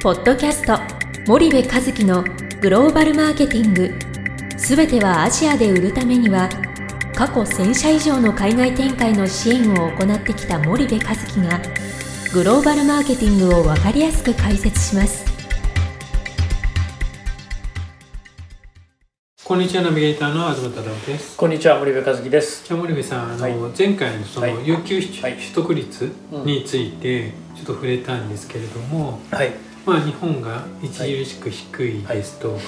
ポッドキャスト森部和樹のグローバルマーケティング。すべてはアジアで売るためには過去1000社以上の海外展開の支援を行ってきた森部和樹がグローバルマーケティングを分かりやすく解説します。こんにちはナビゲーターの東太郎です。こんにちは森部和樹です。じゃあ森部さんあの、はい。前回のそのはい。有給取得率についてちょっと触れたんですけれども、はい。まあ日本が著しく低いですと、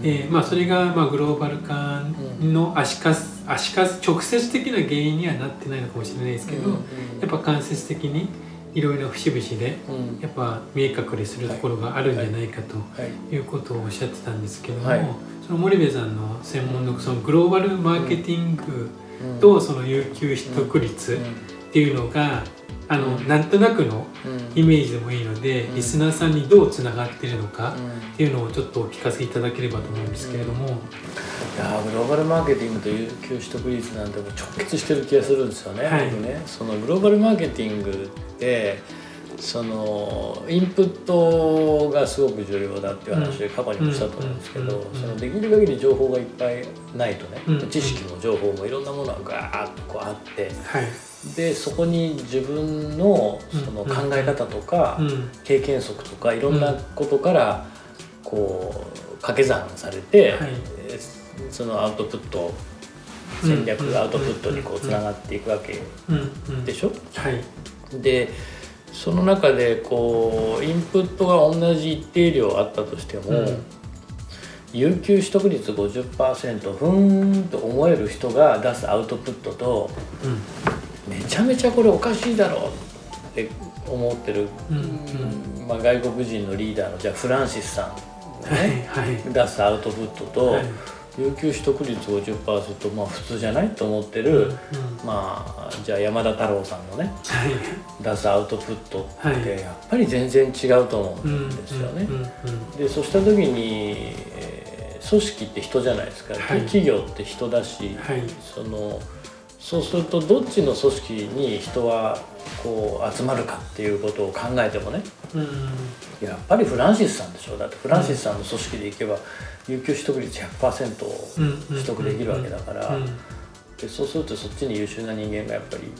でまあそれがまあグローバル化の足かす足かす直接的な原因にはなってないのかもしれないですけど、やっぱ間接的にいろいろ節々でうん。やっぱ見え隠れするところがあるんじゃないかと。はい。い。うことをおっしゃってたんですけども、はい。その森部さんの専門のそのグローバルマーケティングうんとその有給取得率うん。っていうのがあのうんなんとなくのうん。イメージでもいいのでうん。リスナーさんにどうつながってるのかうん。っていうのをちょっとお聞かせいただければと思うんですけれども、いやーグローバルマーケティングと有給取得率なんてもう直結してる気がするんですよね。はい。僕ね。そのグローバルマーケティングってそのインプットがすごく重要だっていう話で過去にもしたと思うんですけど、うんそのできる限り情報がいっぱいないとね、うん。知識も情報もいろんなものがガーッとこうあってはい、でそこに自分のその考え方とか、うん。経験則とかいろんなことからこう掛け算されて、そのアウトプット戦略うんがアウトプットにこうつながっていくわけでしょ？はい。でその中でこうインプットが同じ一定量あったとしても、うん。有給取得率50%ふーんと思える人が出すアウトプットとうんめちゃめちゃこれおかしいだろうって思ってる、うん。まあ、外国人のリーダーのじゃあフランシスさんのはいね、はい。出すアウトプットと、はい。有給取得率50%まあ普通じゃないと思ってる、うんまあじゃあ山田太郎さんのねはい。出すアウトプットはい。ってやっぱり全然違うと思ううんんですよね。うんうんでそうした時に、えー組織って人じゃないですか、はい。企業って人だし、はい。そのそうするとどっちの組織に人はこう集まるかっていうことを考えてもねうん。やっぱりフランシスさんでしょ。だってフランシスさんの組織でいけば有給取得率100%をうん取得できるわけだから、うん。でそうするとそっちに優秀な人間がやっぱり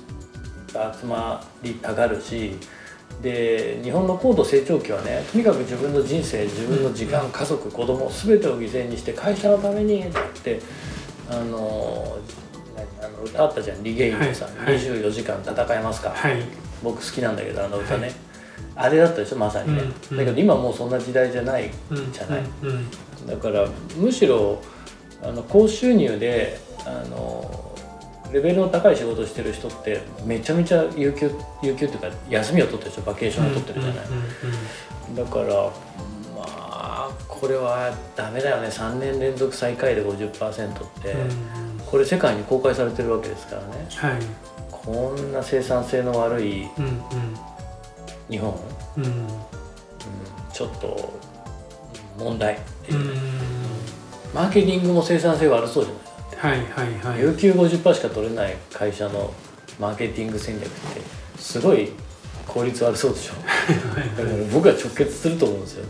集まりたがるしで日本の高度成長期はねとにかく自分の人生自分の時間家族子供全てを犠牲にして会社のためにってあのの歌あったじゃんリゲインでさ、はいはい。24時間戦えますか、はい。僕好きなんだけどあの歌ね、はい。あれだったでしょまさにね、うんうん。だけど今もうそんな時代じゃないうんじゃない、だからむしろあの高収入であのレベルの高い仕事をしてる人ってめちゃめちゃ有給有給っていうか休みを取ってるでしょバケーションを取ってるじゃない、だからまあこれはダメだよね。3年連続最下位で50%って、うんうんこれ世界に公開されてるわけですからね。はい。こんな生産性の悪いうん日本、うんうん。うん。ちょっとうん問題。っていうう、ん。マーケティングも生産性悪そうじゃない？はいはいはい。有給50%しか取れない会社のマーケティング戦略ってすごい効率悪そうでしょ？はいだから僕は直結すると思うんですよ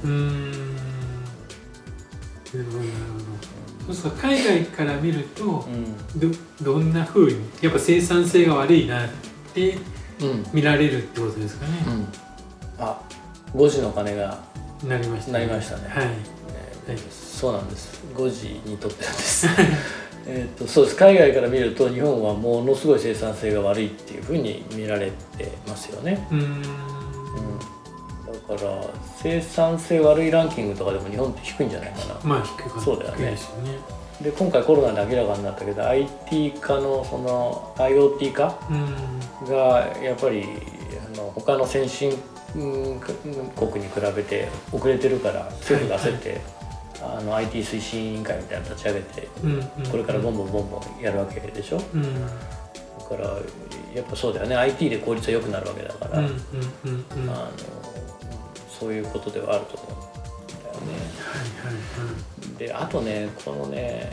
そう海外から見るとうどどんな風にやっぱ生産性が悪いなってんうん。見られるってことですかね、うん。あ5時の鐘がなりましたなりましたね。はい。えーそうなんです。5時にとってるんです。えーとそうです。海外から見ると日本はものすごい生産性が悪いっていうふうに見られてますよね、うん、だから生産性悪いランキングとかでも日本って低いんじゃないかな。まあ低いかそうだよね。でね。で今回コロナで明らかになったけど IT 化のその IoT 化うん。がやっぱりあの他の先進うん国に比べて遅れてるから政府が焦って、あの IT 推進委員会みたいなの立ち上げてこれからボンボンボンボンやるわけでしょ？だうん。からやっぱそうだよね。IT で効率は良くなるわけだから、うん。あのそういうことではあると思うんだよね。はいであとねこのね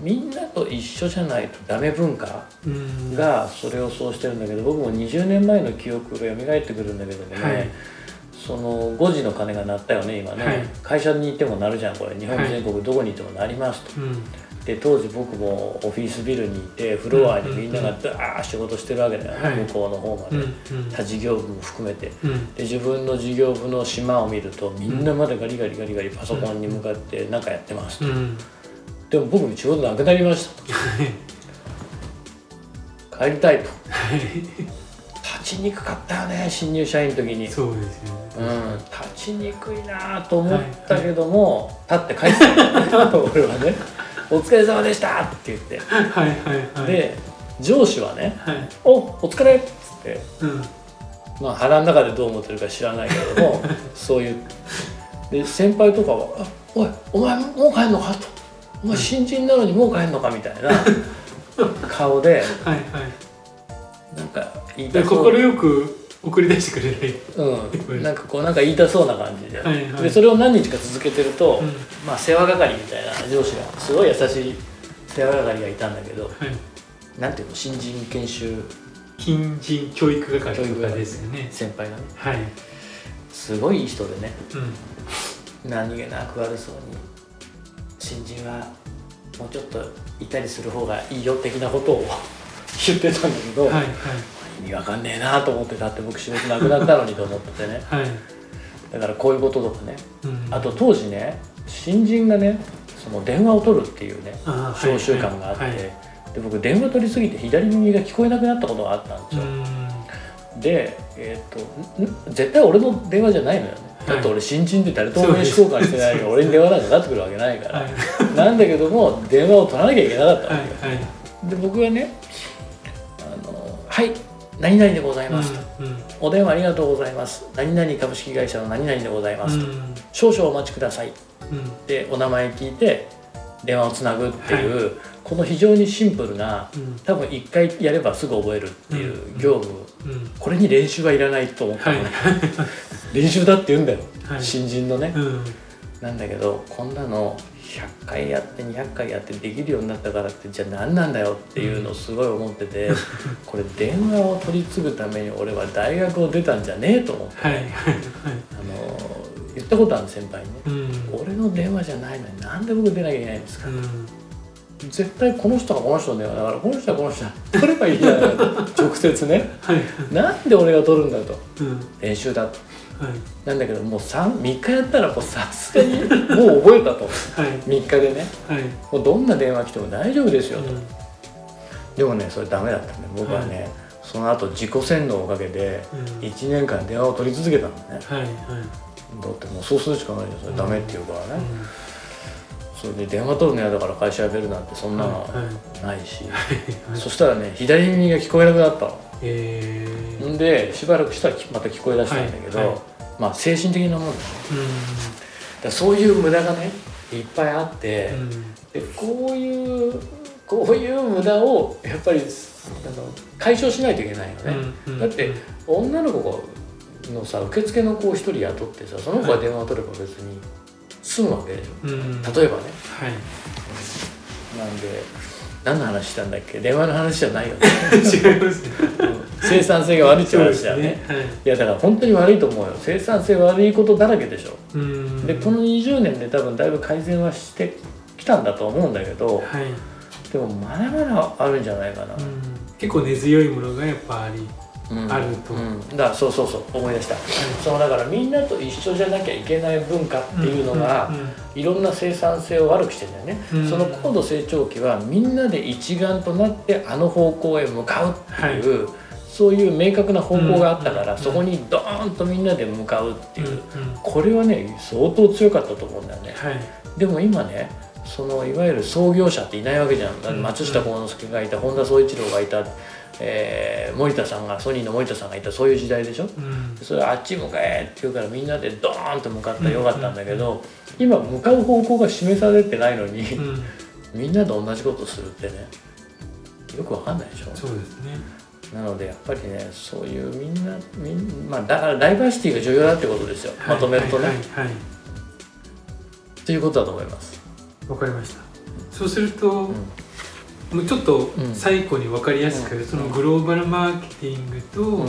みんなと一緒じゃないとダメ文化うん。がそれをそうしてるんだけど僕も20年前の記憶が蘇ってくるんだけどもね、はい。その5時の鐘が鳴ったよね今ね、はい。会社に行っても鳴るじゃんこれ。日本全国どこに行っても鳴りますと、うんで当時僕もオフィスビルにいてフロアにみんながダーッ仕事してるわけだよね、はい。向こうの方まで、他事業部も含めて。うん。で自分の事業部の島を見るとみんなまだガリガリガリガリパソコンに向かって何かやってますと、うん。でも僕仕事なくなりました。と 帰りたいと。立ちにくかったよね新入社員の時に。そうですよね。うん、立ちにくいなと思ったけども、立って帰ってた。よ 俺はね「お疲れ様でした!」って言って。はいはいはい。で上司はねはい「おお疲れ!」っつって。うん。まあ腹の中でどう思ってるか知らないけども そういう。で先輩とかはあ「おいお前もう帰んのか?」と「お前新人なのにもう帰んのか?」みたいな顔で はいはい。なんか快く送り出してくれない。うん、なんかこうなんか言いたそうな感じで,、はいはい。でそれを何日か続けてると、うん。まあ世話係みたいな上司がすごい優しい世話係がいたんだけどはい。なんていうの新人研修。近人教育係とかですよね。先輩がね。はい。すごいいい人でね。うん。何気なく悪そうに新人はもうちょっといたりする方がいいよ的なことを 言ってたんだけど、はいはい意味わかんねえなと思ってだって僕仕事なくなったのにと思っててね。はい。だからこういうこととかね。うん。あと当時ね新人がねその電話を取るっていうねあーはい小習慣があって、はい。で僕電話取りすぎて左耳が聞こえなくなったことがあったんですよ、うん。で、えー、とん絶対俺の電話じゃないのよね。だって俺新人で誰とも名刺交換してないから俺に電話なんかかかってくるわけないから、はい。なんだけども電話を取らなきゃいけなかったわはいけよ、はい。で僕がねあの「はい何々でございます」と、うんお電話ありがとうございます。何々株式会社の何々でございます」と、うん。少々お待ちください」うん。でお名前聞いて電話をつなぐっていう、この非常にシンプルなうん。多分一回やればすぐ覚えるっていううん業務、うん。これに練習はいらないと思ったはい。のね、練習だって言うんだよ、はい。新人のね、うんなんだけどこんなの100回やって200回やってできるようになったからってじゃあ何なんだよっていうのをすごい思ってて、これ電話を取り継ぐために俺は大学を出たんじゃねえと思って、はいはいはい。あの言ったことあるの先輩にね、うん。俺の電話じゃないのになんで僕出なきゃいけないんですか、うん。絶対この人がこの人の電話だからこの人はこの人だ。取ればいいじゃない 直接ね。はい。なんで俺が取るんだと。うん。練習だと。はいなんだけどもう 3, 3日やったらもうさすがに もう覚えたと。はい。3日でね。はい。もうどんな電話来ても大丈夫ですよと、うん。でもねそれダメだったんで僕はね、その後自己洗脳をかけてうん。1年間電話を取り続けたのね。はいはい。だってもうそうするしかないじゃんそれダメって言うからね、うん。それで電話取るの嫌だから会社辞めるなんてそんなのはいはい。ないし、はいそしたらね左耳が聞こえなくなったの。えーんでしばらくしたらまた聞こえ出したんだけど、はい。はいまあ精神的なもんだね。うん。だからそういう無駄がねいっぱいあって、うん。でこういうこういう無駄をやっぱりあの解消しないといけないよね、うんうんだって女の子のさ受付の子を一人雇ってさその子が電話を取れば別に済むわけでしょ。うん。例えばね。はい。なんで何の話したんだっけ？電話の話じゃないよね。違います。ね生産性が悪いって話だよね。ね。はい。いやだから本当に悪いと思うよ。生産性悪いことだらけでしょ。うん。でこの20年で多分だいぶ改善はしてきたんだと思うんだけどはい。でもまだまだあるんじゃないかな、うん。結構根強いものがやっぱあり。うんあると。うん、だからそうそうそう思い出した、そのだからみんなと一緒じゃなきゃいけない文化っていうのが、いろんな生産性を悪くしてんだよね、うん。その高度成長期はみんなで一丸となってあの方向へ向かうっていう、そういう明確な方向があったから、うんそこにドーンとみんなで向かうっていう、うんうん。これはね相当強かったと思うんだよね。はい。でも今ねそのいわゆる創業者っていないわけじゃん、うん松下幸之助がいた本田宗一郎がいた、えー森田さんがソニーの森田さんがいたそういう時代でしょ？うん。それあっち向かえって言うからみんなでドーンと向かったらよかったんだけど、今向かう方向が示されてないのに、うん。みんなで同じことするってねよくわかんないでしょ？そうですね。なのでやっぱりねそういうみんなみんまあだからダイバーシティが重要だってことですよ、まとめるとね、はいはいはいということだと思います、わかりました。そうすると、うん。もうちょっとうん。最後に分かりやすく、うん。そのグローバルマーケティングと、うん。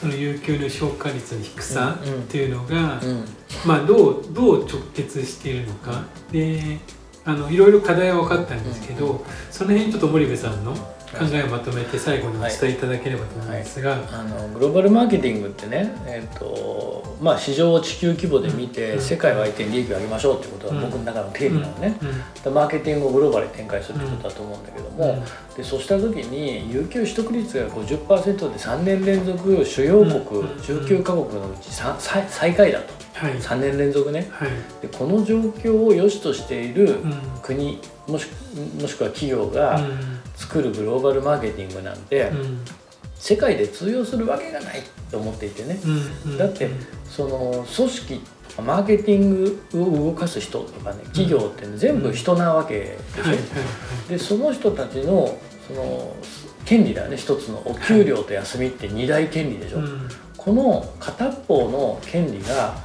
その有給の消化率の低さっていうのが、うん。まあ、どうどう直結しているのか。であのいろいろ課題は分かったんですけど、うん。その辺ちょっと森部さんの考えをまとめて最後にお伝えいただければと思うんですが、あのグローバルマーケティングってね、えーとまあ、市場を地球規模で見て、うん。世界を相手に利益を上げましょうってことがうん。僕の中の定義なのね、うん。でマーケティングをグローバルに展開するってことだと思うんだけども、うん。でそうした時に有給取得率が50%で3年連続主要国うん。19カ国のうち最下位だとはい。3年連続ね。はい。でこの状況を良しとしているうん。国もしもしくは企業が作るグローバルマーケティングなんて、うん。世界で通用するわけがないと思っていてね。うん。うん。だってその組織マーケティングを動かす人とかね企業って、ね、全部人なわけでしょ、はいはいでその人たちのその権利だよね。一つのお給料と休みって二大権利でしょ、この片方の権利が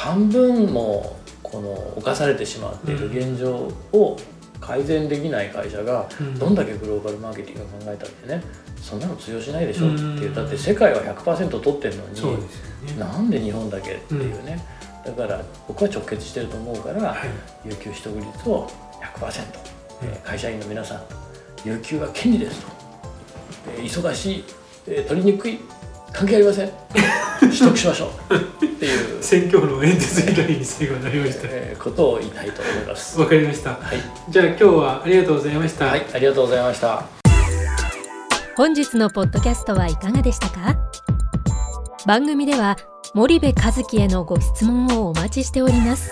半分もこの犯されてしまっている現状を改善できない会社がうん。どんだけグローバルマーケティングを考えたってねそんなの通用しないでしょっていう。うん。だって世界は100%取ってるのにね。なんで日本だけっていうね、だから僕は直結してると思うから、はい。有給取得率を100%、えー会社員の皆さん有給は権利ですと、えー忙しい、えー取りにくい。関係ありません。取得しましょうっていう、選挙の演説以来に最後になりました。えーことを言いたいと思います。わかりました。はい、じゃあ今日はありがとうございました、はい、ありがとうございました。本日のポッドキャストはいかがでしたか？番組では森部和樹へのご質問をお待ちしております。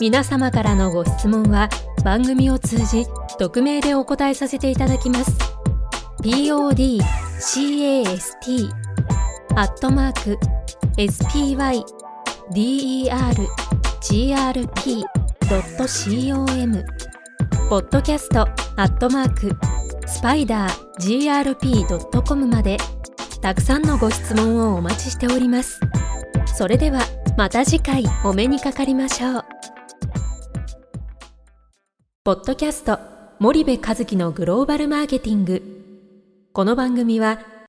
皆様からのご質問は番組を通じ匿名でお答えさせていただきます。podcast アットマーク spydergrp.com ポッドキャストアットマークスパイダー grp.com までたくさんのご質問をお待ちしております。それではまた次回お目にかかりましょう。ポッドキャスト森部和樹のグローバルマーケティング。この番組は